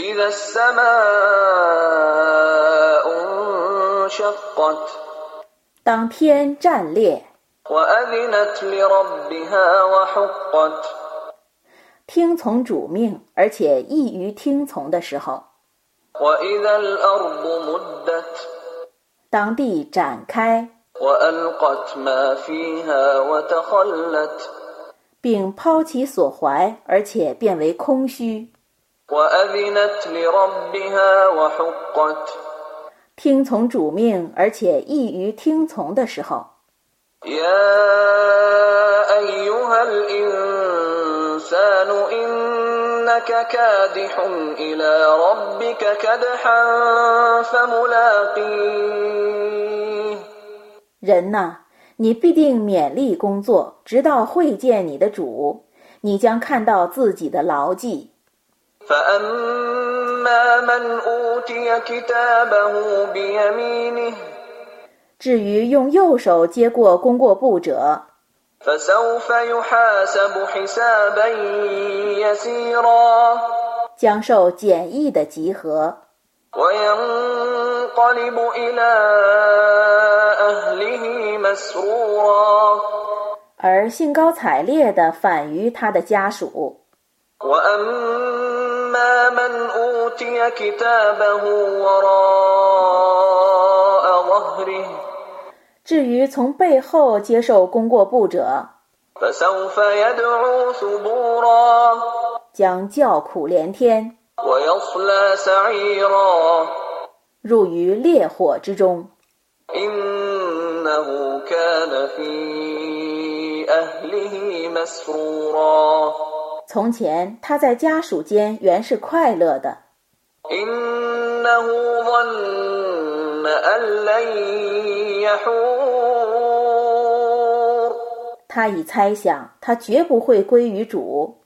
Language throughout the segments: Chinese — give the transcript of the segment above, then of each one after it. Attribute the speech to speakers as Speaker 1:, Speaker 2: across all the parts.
Speaker 1: إذا السماء انشقت
Speaker 2: 当天战裂，
Speaker 1: وأذنت لربها وحقت
Speaker 2: 听从主命，而且易于听从的时候，
Speaker 1: وإذا الأرض مدت
Speaker 2: 当地展开，
Speaker 1: وألقت ما فيها وتخلت
Speaker 2: 并抛弃所怀，而且变为空
Speaker 1: 虚。
Speaker 2: 听从主命而且易于听从的时候。人呐你必定勉力工作直到会见你的主。你将看到自己的牢
Speaker 1: 记。
Speaker 2: 至于用右手接过功过簿者，将受简易的集合。而兴高采烈地返于他的家属。
Speaker 1: وأما من أوتي كتابه وراء ظهره
Speaker 2: 至于从背后接受功过簿者，
Speaker 1: فسوف يدعو ثبورا
Speaker 2: 将叫苦连天，
Speaker 1: ويصلى سعيرا
Speaker 2: 入于烈火之中。
Speaker 1: إنه كان في أهله مسرورا
Speaker 2: 从前他在家属间原是快乐的。他已猜想他绝不会归于主。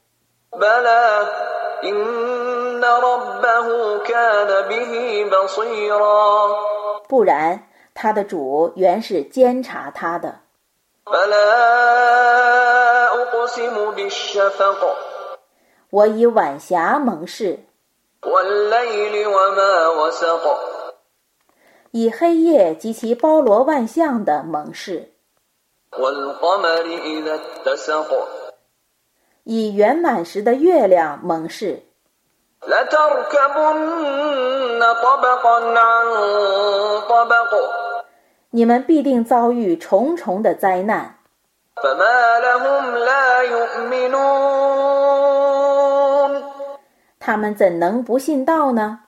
Speaker 2: 不然他的主原是监察他的。我以晚霞盟誓以黑夜及其包罗万象的盟誓以圆满时的月亮盟誓你们必定遭遇重重的
Speaker 1: 灾难。
Speaker 2: 他们怎能不信道呢？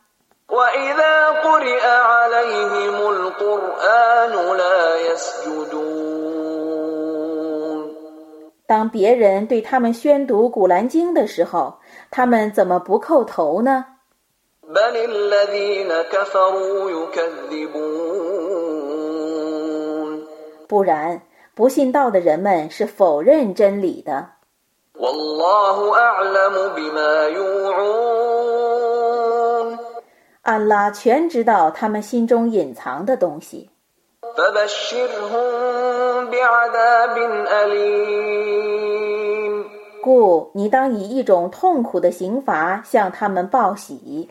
Speaker 2: 当别人对他们宣读古兰经的时候他们怎么不叩头呢？不然不信道的人们是否认真理的？安拉全知道他们心中隐藏的东西。故你当以一种痛苦的刑罚向他们报喜。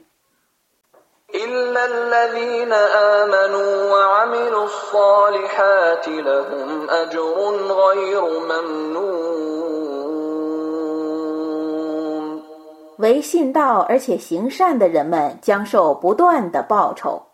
Speaker 2: 唯信道而且行善的人们将受不断的报酬。